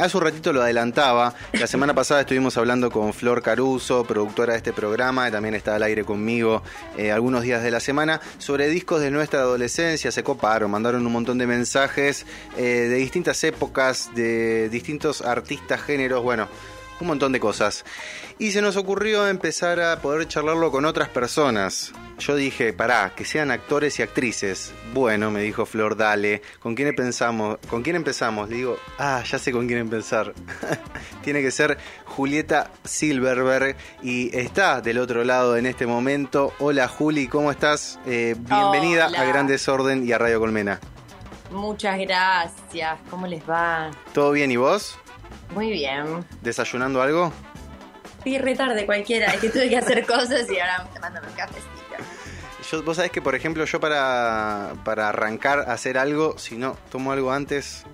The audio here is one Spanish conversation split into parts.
hace un ratito lo adelantaba. La semana pasada estuvimos hablando con Flor Caruso, productora de este programa, y también está al aire conmigo eh, algunos días de la semana, sobre discos de nuestra adolescencia. Se coparon, mandaron un montón de mensajes eh, de distintas épocas, de distintos artistas, géneros, bueno, un montón de cosas. Y se nos ocurrió empezar a poder charlarlo con otras personas. Yo dije, pará, que sean actores y actrices. Bueno, me dijo Flor, dale. ¿Con quién empezamos? ¿Con quién empezamos? Le digo, ah, ya sé con quién empezar. Tiene que ser Julieta Silverberg y está del otro lado en este momento. Hola Juli, ¿cómo estás? Eh, bienvenida a Gran Desorden y a Radio Colmena. Muchas gracias, ¿cómo les va? ¿Todo bien y vos? Muy bien. ¿Desayunando algo? Sí, retarde cualquiera, es que tuve que hacer cosas y ahora te mando un cafecito. Yo, vos sabés que, por ejemplo, yo para, para arrancar a hacer algo, si no tomo algo antes,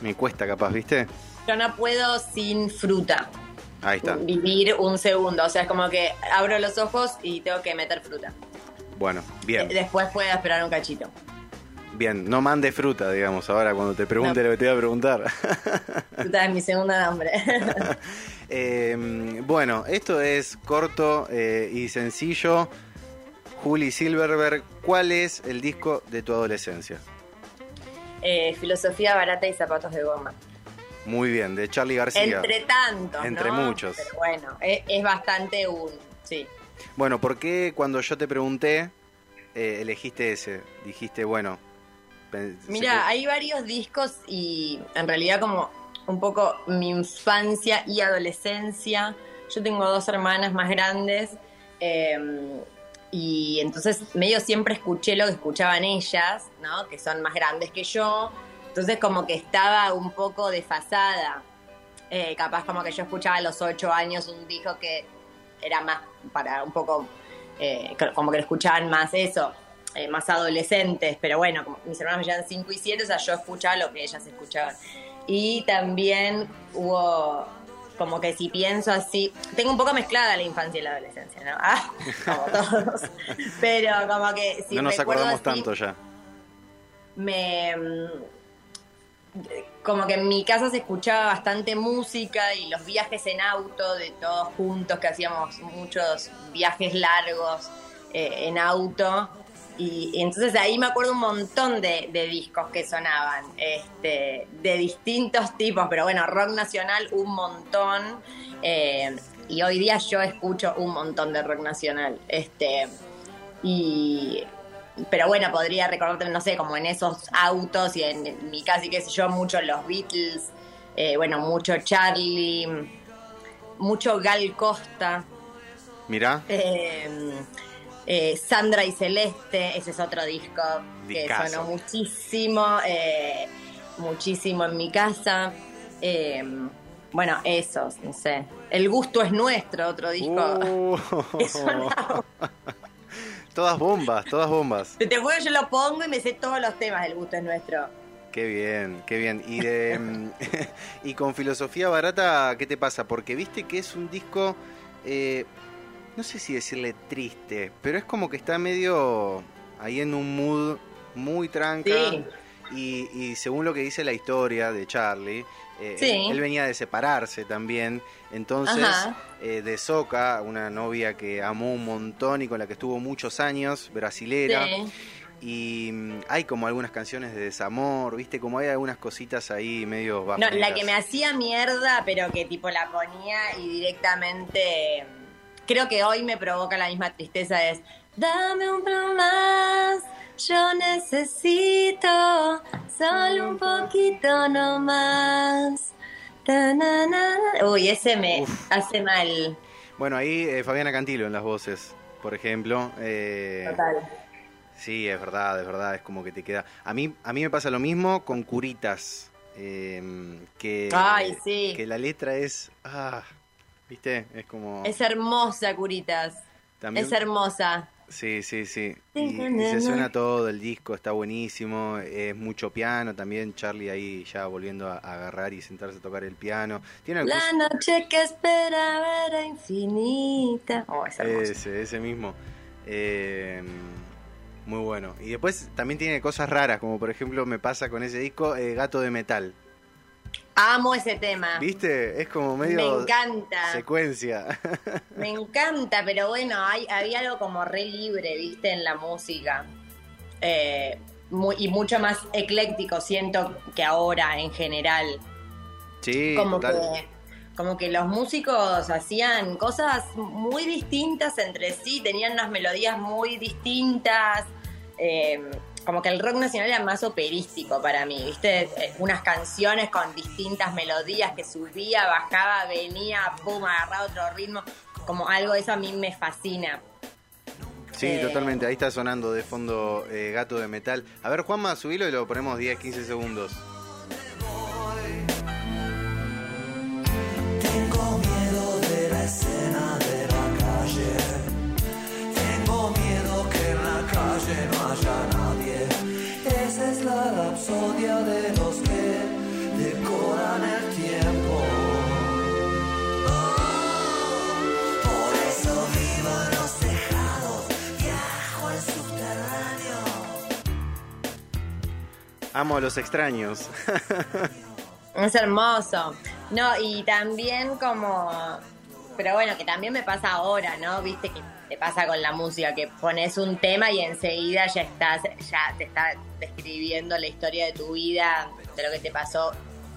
me cuesta capaz, ¿viste? Yo no puedo sin fruta. Ahí está. Vivir un segundo, o sea, es como que abro los ojos y tengo que meter fruta. Bueno, bien. Después puedo esperar un cachito. Bien, no mande fruta, digamos, ahora cuando te pregunte lo que te voy a preguntar. Fruta es mi segunda nombre. Em, bueno, esto es corto eh, y sencillo. Juli Silverberg, ¿cuál es el disco de tu adolescencia? Eh, filosofía barata y zapatos de goma. Muy bien, de Charlie García. Entre tantos. Entre muchos. Pero bueno, es, es, bastante un. Sí. Bueno, ¿por qué cuando yo te pregunté eh, elegiste ese? Dijiste, bueno. Mira, hay varios discos y en realidad, como un poco mi infancia y adolescencia. Yo tengo dos hermanas más grandes. Eh, y entonces medio siempre escuché lo que escuchaban ellas, ¿no? Que son más grandes que yo. Entonces como que estaba un poco desfasada. Eh, capaz como que yo escuchaba a los ocho años un disco que era más para un poco, eh, como que lo escuchaban más eso, eh, más adolescentes. Pero bueno, como mis hermanos me llevan cinco y siete, o sea, yo escuchaba lo que ellas escuchaban. Y también hubo como que si pienso así, tengo un poco mezclada la infancia y la adolescencia, ¿no? Ah, como todos. Pero como que si No nos acordamos tanto ya. Me como que en mi casa se escuchaba bastante música y los viajes en auto de todos juntos, que hacíamos muchos viajes largos eh, en auto, y, entonces ahí me acuerdo un montón de, discos que sonaban, este, de distintos tipos, pero bueno, rock nacional un montón. Eh, y hoy día yo escucho un montón de rock nacional. Este, y pero bueno, podría recordarte, no sé, como en esos autos y en, mi casa y qué sé yo, mucho los Beatles, eh, bueno, mucho Charlie, mucho Gal Costa. Mira. Eh, eh, Sandra y Celeste, ese es otro disco que sonó muchísimo, eh, muchísimo en mi casa. Eh, bueno, esos, no sé. El gusto es nuestro, otro disco. Uh. todas bombas, todas bombas. Te juro, yo lo pongo y me sé todos los temas del gusto es nuestro. Qué bien, qué bien. Y, de, y con filosofía barata, ¿qué te pasa? Porque viste que es un disco no sé si decirle triste, pero es como que está medio ahí en un mood muy tranca. Y, según lo que dice la historia de Charlie, eh, él, venía de separarse también. Entonces, eh, de Soca, una novia que amó un montón y con la que estuvo muchos años, brasilera. Y mm, hay como algunas canciones de desamor, ¿viste? Como hay algunas cositas ahí medio No, la que me hacía mierda, pero que tipo la ponía y directamente creo que hoy me provoca la misma tristeza, es, dame un poco más, yo necesito solo un poquito nomás. Uy, ese me hace mal. Bueno, ahí eh, Fabiana Cantilo en las voces, por ejemplo. Eh, Total. Sí, es verdad, es verdad, es como que te queda. A mí, a mí me pasa lo mismo con Curitas, em, que, Ay, sí. que la letra es, ah, ¿Viste? Es como... Es hermosa, Curitas. Es hermosa. Sí, sí, sí. Y, se suena todo, el disco está buenísimo, es mucho piano también, Charlie ahí ya volviendo a, agarrar y sentarse a tocar el piano. ¿Tiene La noche que espera era infinita. Oh, ese, ese mismo. Eh, muy bueno. Y después también tiene cosas raras, como por ejemplo me pasa con ese disco, eh, Gato de Metal. Amo ese tema. ¿Viste? Es como medio. Me encanta. Secuencia. Me encanta, pero bueno, hay, había algo como re libre, ¿viste? En la música. Eh, y mucho más ecléctico, siento que ahora en general. Sí, como que como que los músicos hacían cosas muy distintas entre sí, tenían unas melodías muy distintas. Eh, como que el rock nacional era más operístico para mí, ¿viste? Eh, unas canciones con distintas melodías que subía, bajaba, venía, pum, agarraba otro ritmo. Como algo de eso a mí me fascina. Sí, eh, totalmente. Ahí está sonando de fondo eh, Gato de Metal. A ver, Juanma, subilo y lo ponemos 10, 15 segundos. Tengo miedo de la escena de la calle. Tengo miedo que en la calle no haya nadie. Rapsodia de los que decoran el tiempo. por eso vivo en los tejados, viajo en subterráneo. Amo a los extraños. Es hermoso. No, y también como. Pero bueno, que también me pasa ahora, ¿no? Viste que te pasa con la música, que pones un tema y enseguida ya estás, ya te está describiendo la historia de tu vida, de lo que te pasó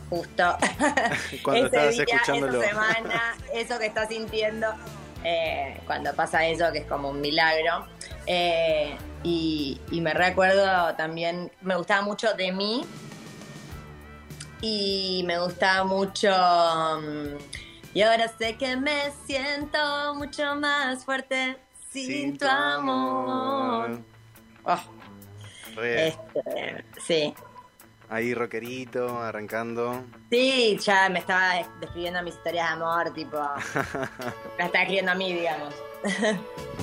justo cuando ese estabas día, escuchándolo. esa semana, eso que estás sintiendo, eh, cuando pasa eso, que es como un milagro. Eh, y, y me recuerdo también, me gustaba mucho de mí, y me gustaba mucho. um, y ahora sé que me siento mucho más fuerte sin, tu amor. Oh, Re. este, sí. Ahí rockerito, arrancando. Sí, ya me estaba des- describiendo mis historias de amor, tipo. la estaba escribiendo a mí, digamos.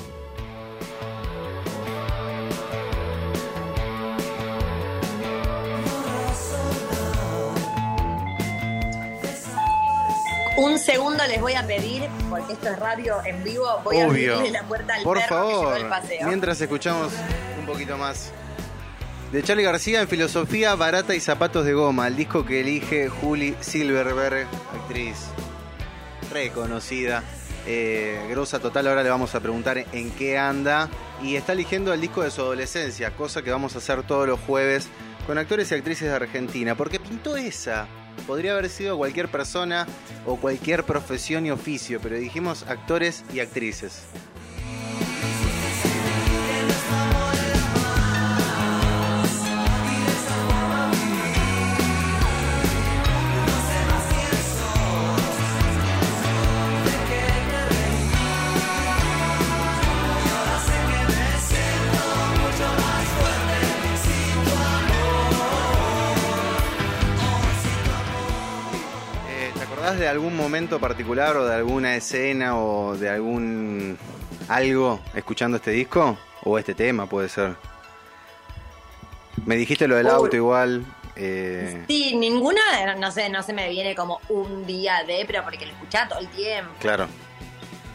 Un segundo les voy a pedir, porque esto es radio en vivo, voy a Obvio. abrirle la puerta al Por perro que llegó favor, paseo. mientras escuchamos un poquito más. De Charlie García en Filosofía Barata y Zapatos de Goma, el disco que elige Juli Silverberg, actriz reconocida. Eh, grosa total, ahora le vamos a preguntar en qué anda. Y está eligiendo el disco de su adolescencia, cosa que vamos a hacer todos los jueves con actores y actrices de Argentina. Porque pintó esa. Podría haber sido cualquier persona o cualquier profesión y oficio, pero dijimos actores y actrices. Algún momento particular o de alguna escena o de algún algo escuchando este disco? O este tema puede ser. Me dijiste lo del Uy. auto igual. eh, Sí, ninguna, no sé, no se me viene como un día de, pero porque lo escuchaba todo el tiempo. claro.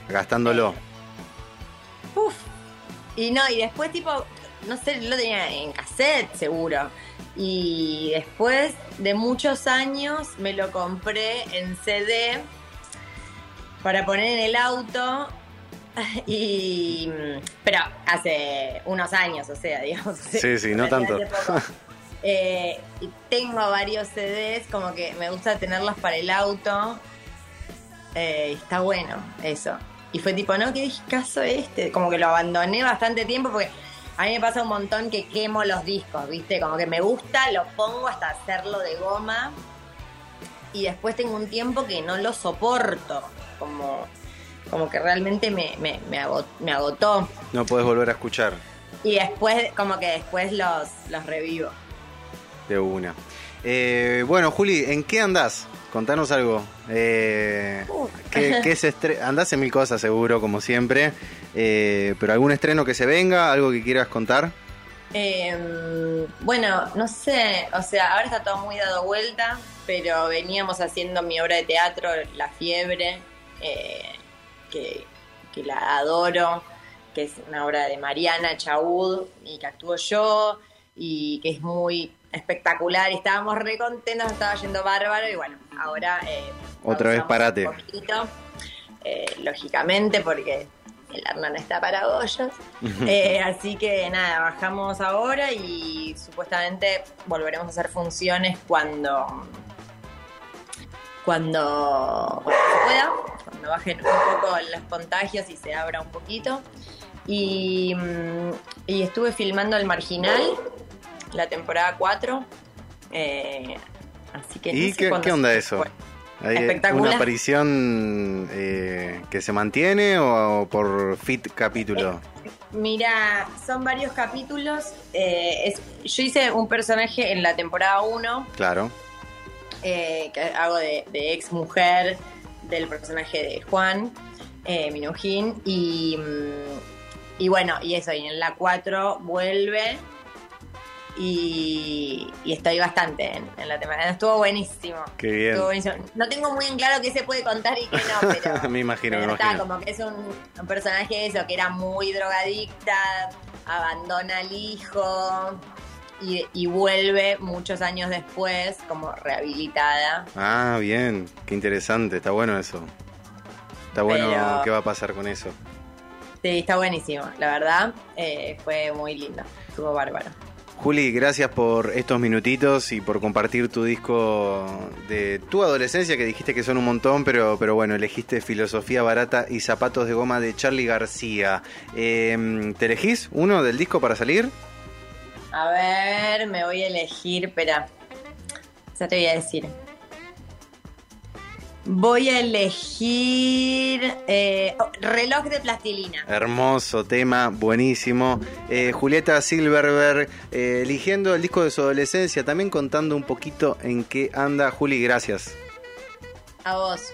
Gastándolo. Uf. Y no, y después tipo, no sé, lo tenía en cassette seguro. Y después de muchos años me lo compré en CD para poner en el auto. Y. Pero hace unos años, o sea, digamos. Sí, sí, no tanto. Eh, y tengo varios CDs, como que me gusta tenerlos para el auto. Eh, está bueno eso. Y fue tipo, no, ¿qué discazo este? Como que lo abandoné bastante tiempo porque a mí me pasa un montón que quemo los discos, ¿viste? Como que me gusta, lo pongo hasta hacerlo de goma. Y después tengo un tiempo que no lo soporto. Como, como que realmente me, me, me ago- me agotó. No podés volver a escuchar Y después, como que después los, los revivo. de una. Eh, bueno, Juli, ¿en qué andás? Contanos algo. Eh. ¿qué, qué andás en mil cosas seguro, como siempre. Eh, pero algún estreno que se venga, algo que quieras contar. Eh, bueno, no sé, o sea, ahora está todo muy dado vuelta, pero veníamos haciendo mi obra de teatro, La Fiebre, que, que la adoro, que es una obra de Mariana Chaud y que actúo yo y que es muy espectacular y estábamos re contentos, estaba yendo bárbaro y bueno, ahora... Eh, Otra vez parate. Eh, lógicamente porque el Hernán está para bollos. Eh, así que nada, bajamos ahora y supuestamente volveremos a hacer funciones cuando cuando, se pueda, cuando bajen un poco los contagios y se abra un poquito. Y, mm, estuve filmando El Marginal, la temporada 4. Eh, así que ¿Y qué, onda eso? ¿Una aparición eh, que se mantiene o por fit capítulo? Eh, mira, son varios capítulos. yo hice un personaje en la temporada 1. Claro eh, que hago de, ex mujer del personaje de Juan eh, Minujín. Y, mm, y bueno, y eso, y en la 4 vuelve. Y, estoy bastante en, la temporada. Estuvo buenísimo. Qué bien. No tengo muy en claro qué se puede contar y qué no, pero. me imagino, me imagino. como que es un, un personaje eso, que era muy drogadicta, abandona al hijo y, vuelve muchos años después como rehabilitada. Ah, bien, qué interesante, está bueno eso. Está bueno qué va a pasar con eso. Sí, está buenísimo, la verdad, eh, fue muy lindo, estuvo bárbaro. Juli, gracias por estos minutitos y por compartir tu disco de tu adolescencia, que dijiste que son un montón, pero, pero bueno, elegiste Filosofía Barata y Zapatos de Goma de Charlie García. Eh, ¿Te elegís uno del disco para salir? A ver, me voy a elegir, espera. Ya te voy a decir. Voy a elegir eh, oh, reloj de plastilina. Hermoso tema, buenísimo. Eh, Julieta Silverberg, eh, eligiendo el disco de su adolescencia, también contando un poquito en qué anda. Juli, gracias. A vos.